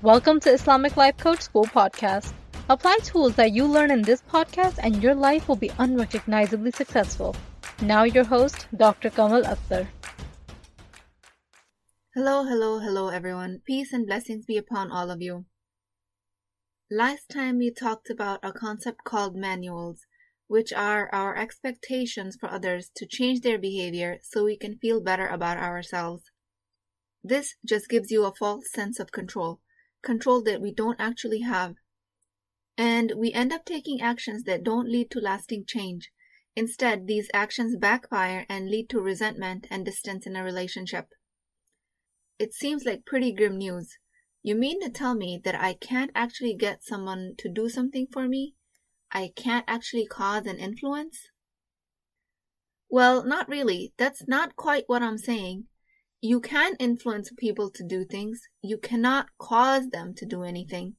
Welcome to Islamic Life Coach School podcast. Apply tools that you learn in this podcast and your life will be unrecognizably successful. Now your host, Dr. Kamal Akhtar. Hello, hello, hello everyone. Peace and blessings be upon all of you. Last time we talked about a concept called manuals, which are our expectations for others to change their behavior so we can feel better about ourselves. This just gives you a false sense of control, control that we don't actually have. And we end up taking actions that don't lead to lasting change. Instead, these actions backfire and lead to resentment and distance in a relationship. It seems like pretty grim news. You mean to tell me that I can't actually get someone to do something for me? I can't actually cause an influence? Well, not really. That's not quite what I'm saying. You can influence people to do things. You cannot cause them to do anything.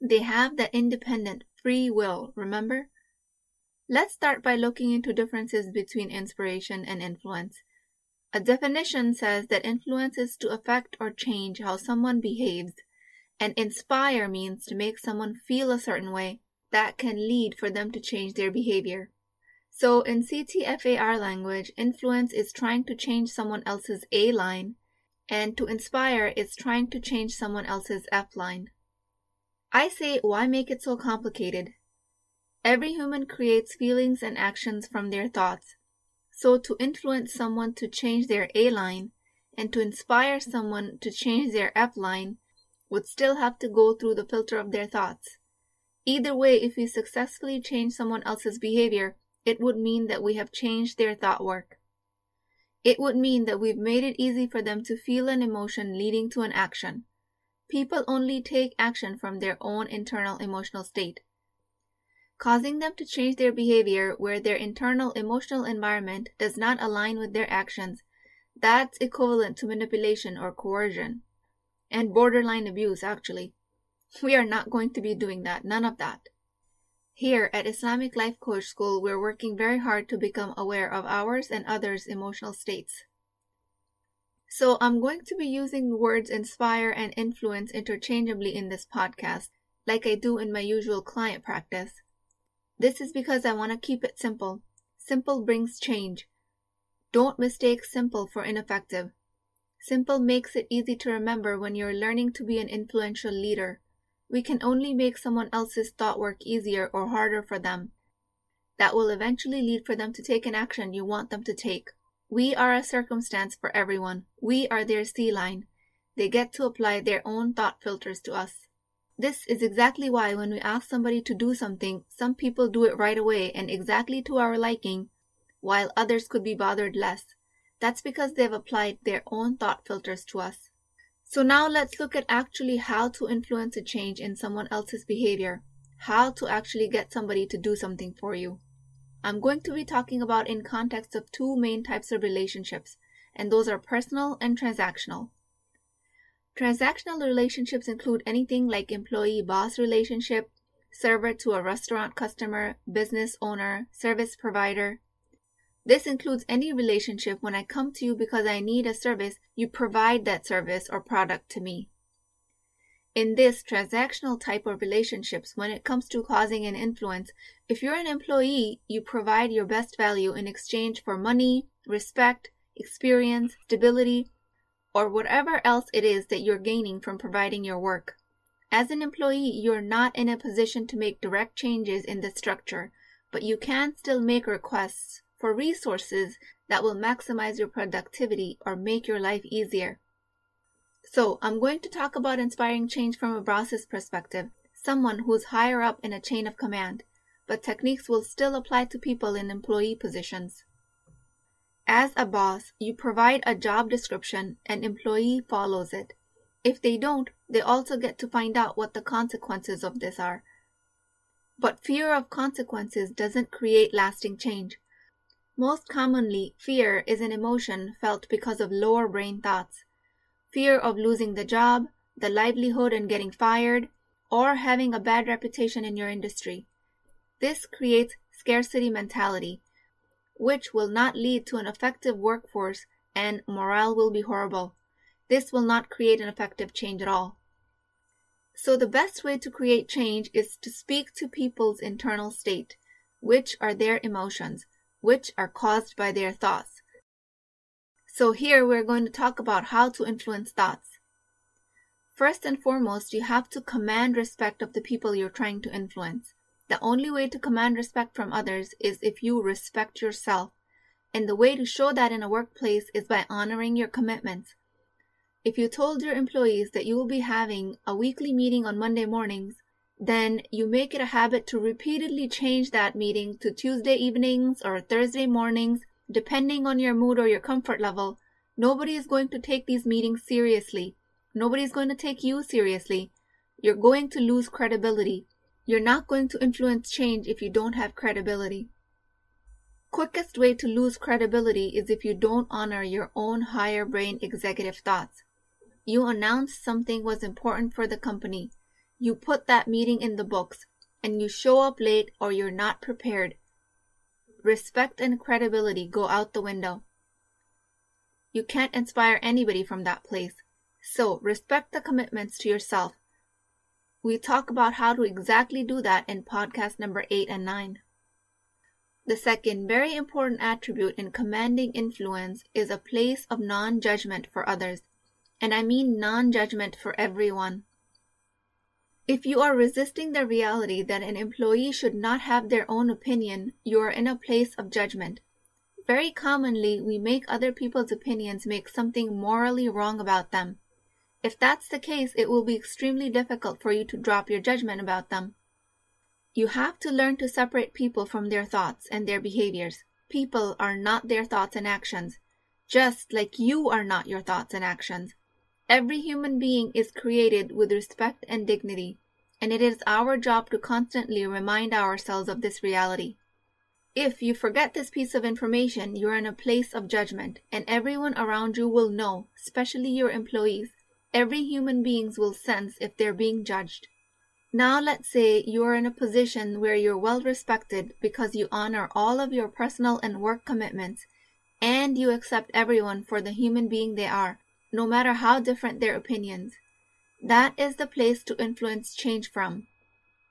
They have that independent free will, remember? Let's start by looking into differences between inspiration and influence. A definition says that influence is to affect or change how someone behaves, and inspire means to make someone feel a certain way that can lead for them to change their behavior. So in CTFAR language, influence is trying to change someone else's A line, and to inspire is trying to change someone else's F line. I say, why make it so complicated? Every human creates feelings and actions from their thoughts. So to influence someone to change their A line and to inspire someone to change their F line would still have to go through the filter of their thoughts. Either way, if we successfully change someone else's behavior, it would mean that we have changed their thought work. It would mean that we've made it easy for them to feel an emotion leading to an action. People only take action from their own internal emotional state causing them to change their behavior where their internal emotional environment does not align with their actions, that's equivalent to manipulation or coercion. And borderline abuse, actually. We are not going to be doing that, none of that. Here at Islamic Life Coach School, we're working very hard to become aware of ours and others' emotional states. So I'm going to be using words inspire and influence interchangeably in this podcast, like I do in my usual client practice. This is because I want to keep it simple. Simple brings change. Don't mistake simple for ineffective. Simple makes it easy to remember when you're learning to be an influential leader. We can only make someone else's thought work easier or harder for them. That will eventually lead for them to take an action you want them to take. We are a circumstance for everyone. We are their C line. They get to apply their own thought filters to us. This is exactly why when we ask somebody to do something, some people do it right away and exactly to our liking, while others could be bothered less. That's because they've applied their own thought filters to us. So now let's look at actually how to influence a change in someone else's behavior, how to actually get somebody to do something for you. I'm going to be talking about in context of two main types of relationships, and those are personal and transactional. Transactional relationships include anything like employee boss relationship, server to a restaurant customer, business owner, service provider. This includes any relationship when I come to you because I need a service, you provide that service or product to me. In this transactional type of relationships, when it comes to causing an influence, if you're an employee, you provide your best value in exchange for money, respect, experience, stability, or whatever else it is that you're gaining from providing your work. As an employee, you're not in a position to make direct changes in the structure, but you can still make requests for resources that will maximize your productivity or make your life easier. So, I'm going to talk about inspiring change from a boss's perspective, someone who's higher up in a chain of command, but techniques will still apply to people in employee positions. As a boss, you provide a job description and employee follows it. If they don't, they also get to find out what the consequences of this are. But fear of consequences doesn't create lasting change. Most commonly, fear is an emotion felt because of lower brain thoughts. Fear of losing the job, the livelihood and getting fired, or having a bad reputation in your industry. This creates scarcity mentality, which will not lead to an effective workforce and morale will be horrible. This will not create an effective change at all. So the best way to create change is to speak to people's internal state, which are their emotions, which are caused by their thoughts. So here we're going to talk about how to influence thoughts. First and foremost, you have to command respect of the people you're trying to influence. The only way to command respect from others is if you respect yourself. And the way to show that in a workplace is by honoring your commitments. If you told your employees that you will be having a weekly meeting on Monday mornings, then you make it a habit to repeatedly change that meeting to Tuesday evenings or Thursday mornings, depending on your mood or your comfort level. Nobody is going to take these meetings seriously. Nobody is going to take you seriously. You're going to lose credibility. You're not going to influence change if you don't have credibility. Quickest way to lose credibility is if you don't honor your own higher brain executive thoughts. You announced something was important for the company. You put that meeting in the books and you show up late or you're not prepared. Respect and credibility go out the window. You can't inspire anybody from that place. So respect the commitments to yourself. We talk about how to exactly do that in podcast number 8 and 9. The second very important attribute in commanding influence is a place of non judgment for others, and I mean non judgment for everyone. If you are resisting the reality that an employee should not have their own opinion, you are in a place of judgment. Very commonly, we make other people's opinions make something morally wrong about them. If that's the case, it will be extremely difficult for you to drop your judgment about them. You have to learn to separate people from their thoughts and their behaviors. People are not their thoughts and actions, just like you are not your thoughts and actions. Every human being is created with respect and dignity, and it is our job to constantly remind ourselves of this reality. If you forget this piece of information, you're in a place of judgment, and everyone around you will know, especially your employees, Every human beings will sense if they're being judged. Now let's say you're in a position where you're well respected because you honor all of your personal and work commitments and you accept everyone for the human being they are, no matter how different their opinions. That is the place to influence change from.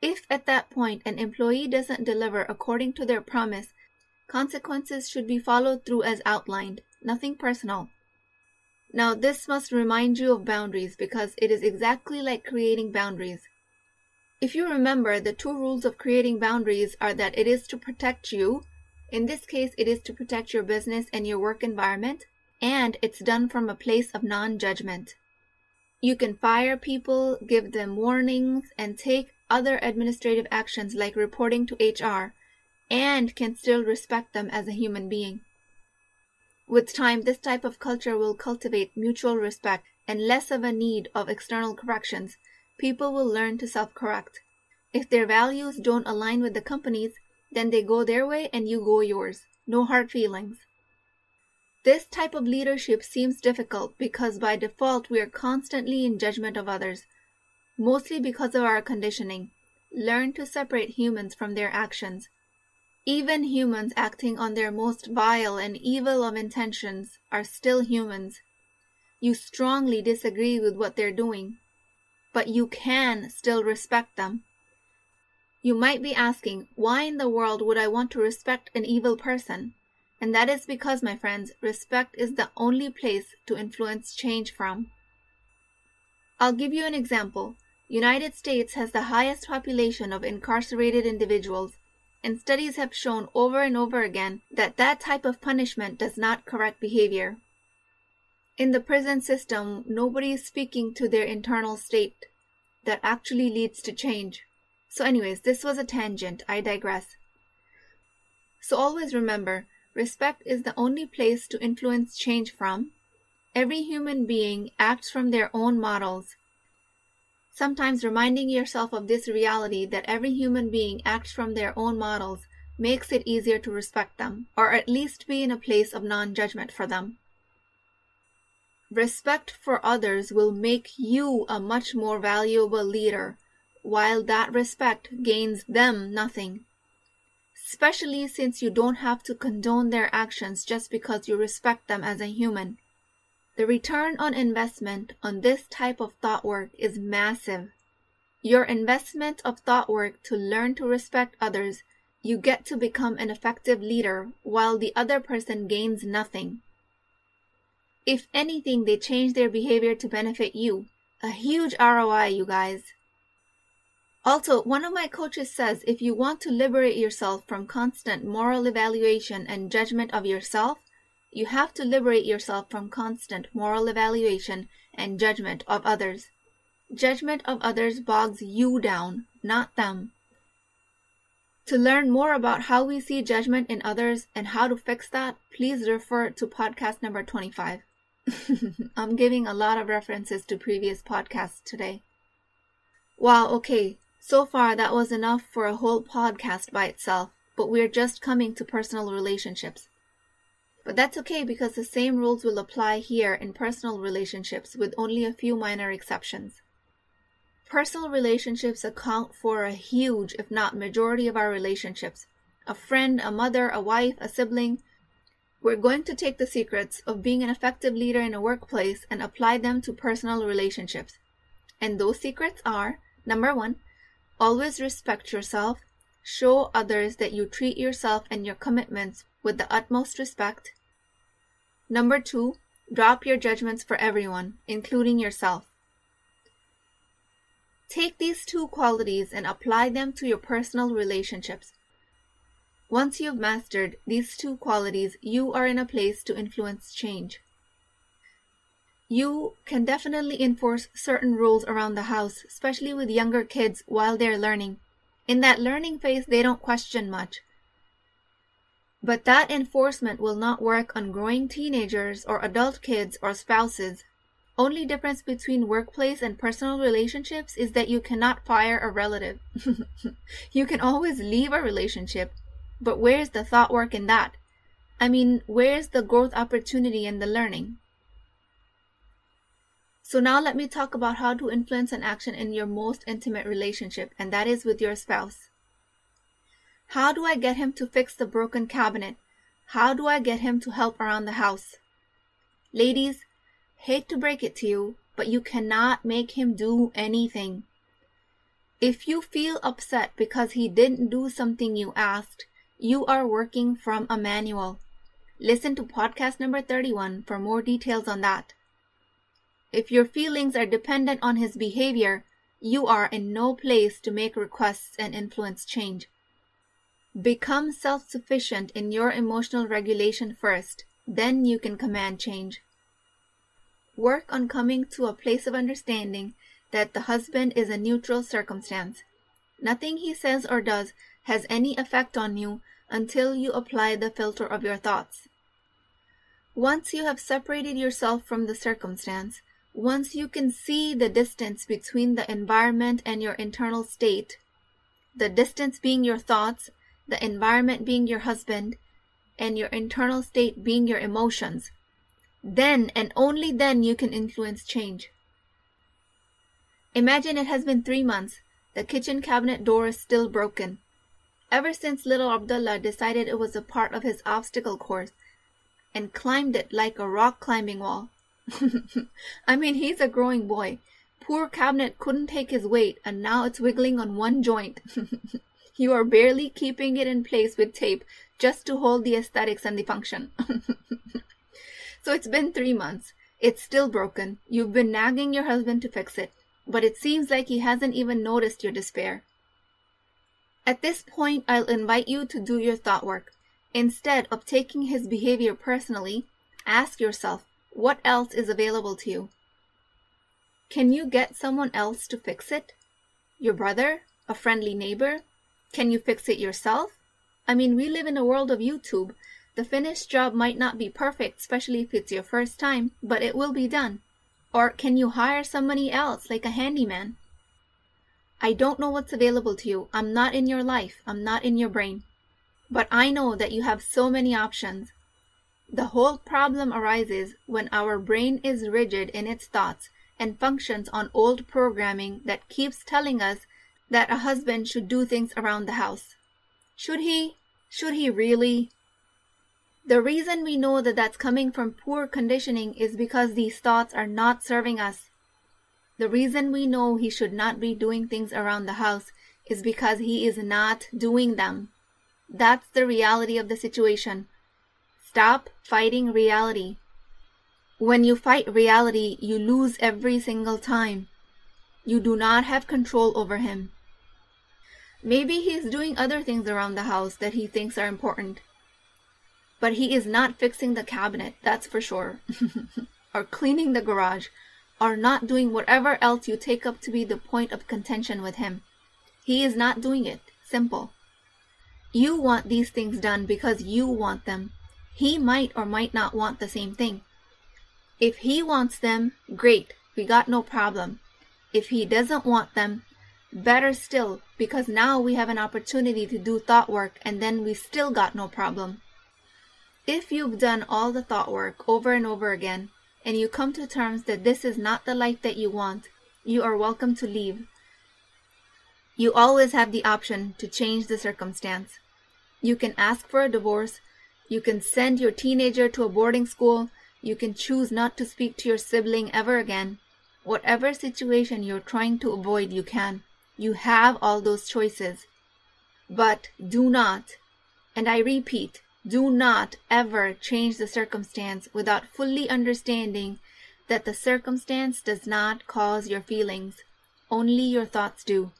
If at that point an employee doesn't deliver according to their promise, consequences should be followed through as outlined, nothing personal. Now, this must remind you of boundaries because it is exactly like creating boundaries. If you remember, the two rules of creating boundaries are that it is to protect you, in this case, it is to protect your business and your work environment, and it's done from a place of non judgment. You can fire people, give them warnings, and take other administrative actions like reporting to HR, and can still respect them as a human being. With time, this type of culture will cultivate mutual respect and less of a need of external corrections. People will learn to self correct. If their values don't align with the company's, then they go their way and you go yours. No hard feelings. This type of leadership seems difficult because by default we are constantly in judgment of others, mostly because of our conditioning. Learn to separate humans from their actions. Even humans acting on their most vile and evil of intentions are still humans. You strongly disagree with what they're doing, but you can still respect them. You might be asking, why in the world would I want to respect an evil person? And that is because, my friends, respect is the only place to influence change from. I'll give you an example. United States has the highest population of incarcerated individuals and studies have shown over and over again that that type of punishment does not correct behavior. In the prison system, nobody is speaking to their internal state that actually leads to change. So, anyways, this was a tangent. I digress. So, always remember respect is the only place to influence change from. Every human being acts from their own models Sometimes reminding yourself of this reality that every human being acts from their own models makes it easier to respect them, or at least be in a place of non judgment for them. Respect for others will make you a much more valuable leader, while that respect gains them nothing. Especially since you don't have to condone their actions just because you respect them as a human. The return on investment on this type of thought work is massive. your investment of thought work to learn to respect others, you get to become an effective leader while the other person gains nothing. If anything, they change their behavior to benefit you. A huge ROI, you guys. Also, one of my coaches says if you want to liberate yourself from constant moral evaluation and judgment of yourself, you have to liberate yourself from constant moral evaluation and judgment of others. Judgment of others bogs you down, not them. To learn more about how we see judgment in others and how to fix that, please refer to podcast number 25. I'm giving a lot of references to previous podcasts today. Wow, okay, so far that was enough for a whole podcast by itself, but we're just coming to personal relationships. But that's okay because the same rules will apply here in personal relationships with only a few minor exceptions. Personal relationships account for a huge, if not majority of our relationships. A friend, a mother, a wife, a sibling. We're going to take the secrets of being an effective leader in a workplace and apply them to personal relationships. And those secrets are number one, always respect yourself, show others that you treat yourself and your commitments with the utmost respect. Number two, drop your judgments for everyone, including yourself. Take these two qualities and apply them to your personal relationships. Once you've mastered these two qualities, you are in a place to influence change. You can definitely enforce certain rules around the house, especially with younger kids while they're learning. In that learning phase, they don't question much. But that enforcement will not work on growing teenagers or adult kids or spouses only difference between workplace and personal relationships is that you cannot fire a relative. you can always leave a relationship, but where's the thought work in that? I mean, where's the growth opportunity and the learning? So now let me talk about how to influence an action in your most intimate relationship, and that is with your spouse. How do I get him to fix the broken cabinet? How do I get him to help around the house? Ladies, Hate to break it to you, but you cannot make him do anything. If you feel upset because he didn't do something you asked, you are working from a manual. Listen to podcast number 31 for more details on that. If your feelings are dependent on his behavior, you are in no place to make requests and influence change. Become self sufficient in your emotional regulation first, then you can command change. Work on coming to a place of understanding that the husband is a neutral circumstance. Nothing he says or does has any effect on you until you apply the filter of your thoughts. Once you have separated yourself from the circumstance, once you can see the distance between the environment and your internal state, the distance being your thoughts, the environment being your husband, and your internal state being your emotions, then and only then you can influence change. Imagine it has been three months. The kitchen cabinet door is still broken. Ever since little Abdullah decided it was a part of his obstacle course and climbed it like a rock climbing wall. I mean, he's a growing boy. Poor cabinet couldn't take his weight and now it's wiggling on one joint. you are barely keeping it in place with tape just to hold the aesthetics and the function. So it's been three months. It's still broken. You've been nagging your husband to fix it, but it seems like he hasn't even noticed your despair. At this point, I'll invite you to do your thought work. Instead of taking his behavior personally, ask yourself what else is available to you. Can you get someone else to fix it? Your brother? A friendly neighbor? Can you fix it yourself? I mean, we live in a world of YouTube. The finished job might not be perfect, especially if it's your first time, but it will be done. Or can you hire somebody else, like a handyman? I don't know what's available to you. I'm not in your life. I'm not in your brain. But I know that you have so many options. The whole problem arises when our brain is rigid in its thoughts and functions on old programming that keeps telling us that a husband should do things around the house. Should he? Should he really? The reason we know that that's coming from poor conditioning is because these thoughts are not serving us. The reason we know he should not be doing things around the house is because he is not doing them. That's the reality of the situation. Stop fighting reality. When you fight reality, you lose every single time. You do not have control over him. Maybe he is doing other things around the house that he thinks are important. But he is not fixing the cabinet, that's for sure. or cleaning the garage or not doing whatever else you take up to be the point of contention with him. He is not doing it. Simple. You want these things done because you want them. He might or might not want the same thing. If he wants them, great, we got no problem. If he doesn't want them, better still, because now we have an opportunity to do thought work and then we still got no problem. If you've done all the thought work over and over again, and you come to terms that this is not the life that you want, you are welcome to leave. You always have the option to change the circumstance. You can ask for a divorce. You can send your teenager to a boarding school. You can choose not to speak to your sibling ever again. Whatever situation you're trying to avoid, you can. You have all those choices. But do not, and I repeat, do not ever change the circumstance without fully understanding that the circumstance does not cause your feelings, only your thoughts do.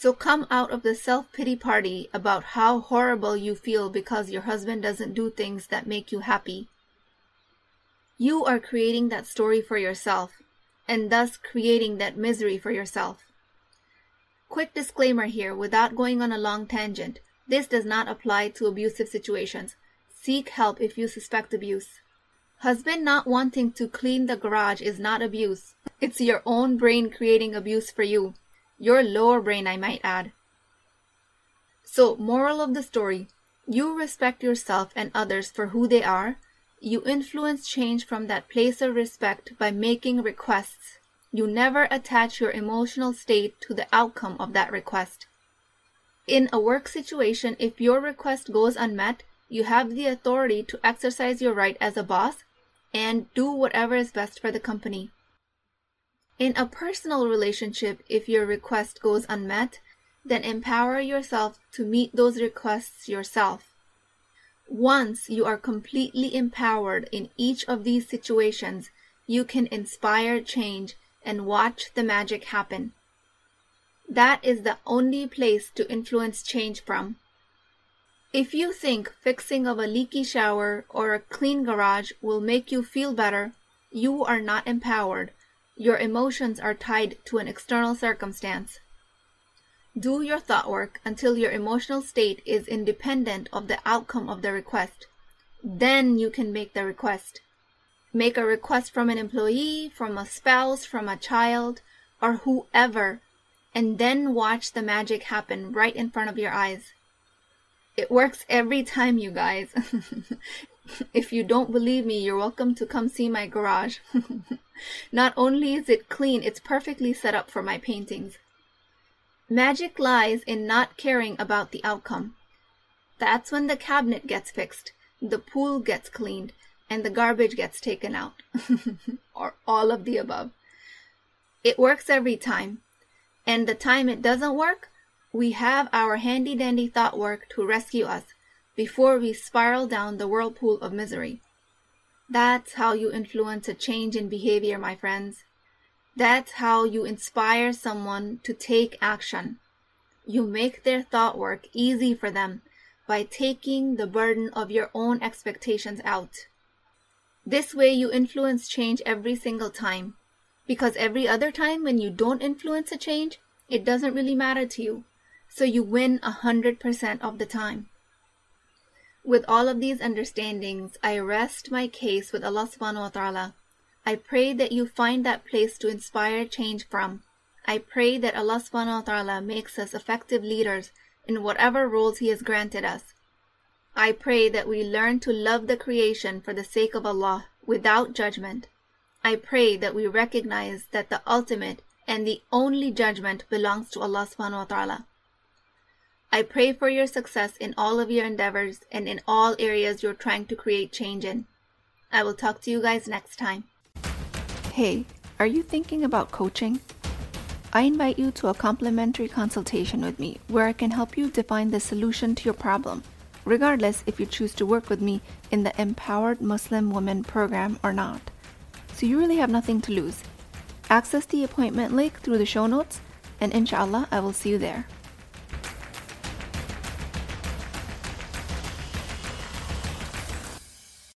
So come out of the self pity party about how horrible you feel because your husband doesn't do things that make you happy. You are creating that story for yourself, and thus creating that misery for yourself. Quick disclaimer here without going on a long tangent. This does not apply to abusive situations. Seek help if you suspect abuse. Husband not wanting to clean the garage is not abuse. It's your own brain creating abuse for you. Your lower brain, I might add. So, moral of the story you respect yourself and others for who they are. You influence change from that place of respect by making requests. You never attach your emotional state to the outcome of that request. In a work situation, if your request goes unmet, you have the authority to exercise your right as a boss and do whatever is best for the company. In a personal relationship, if your request goes unmet, then empower yourself to meet those requests yourself. Once you are completely empowered in each of these situations, you can inspire change and watch the magic happen. That is the only place to influence change from. If you think fixing of a leaky shower or a clean garage will make you feel better, you are not empowered. Your emotions are tied to an external circumstance. Do your thought work until your emotional state is independent of the outcome of the request. Then you can make the request. Make a request from an employee, from a spouse, from a child, or whoever and then watch the magic happen right in front of your eyes. It works every time, you guys. if you don't believe me, you're welcome to come see my garage. Not only is it clean, it's perfectly set up for my paintings. Magic lies in not caring about the outcome. That's when the cabinet gets fixed, the pool gets cleaned, and the garbage gets taken out. or all of the above. It works every time and the time it doesn't work, we have our handy dandy thought work to rescue us before we spiral down the whirlpool of misery. That's how you influence a change in behavior, my friends. That's how you inspire someone to take action. You make their thought work easy for them by taking the burden of your own expectations out. This way, you influence change every single time because every other time when you don't influence a change, it doesn't really matter to you. So you win a 100% of the time. With all of these understandings, I rest my case with Allah subhanahu wa ta'ala. I pray that you find that place to inspire change from. I pray that Allah subhanahu wa ta'ala makes us effective leaders in whatever roles He has granted us. I pray that we learn to love the creation for the sake of Allah without judgment I pray that we recognize that the ultimate and the only judgment belongs to Allah subhanahu wa ta'ala. I pray for your success in all of your endeavors and in all areas you're trying to create change in. I will talk to you guys next time. Hey, Are you thinking about coaching? I invite you to a complimentary consultation with me where I can help you define the solution to your problem, regardless if you choose to work with me in the Empowered Muslim Women program or not. So you really have nothing to lose. Access the appointment link through the show notes, and inshallah, I will see you there.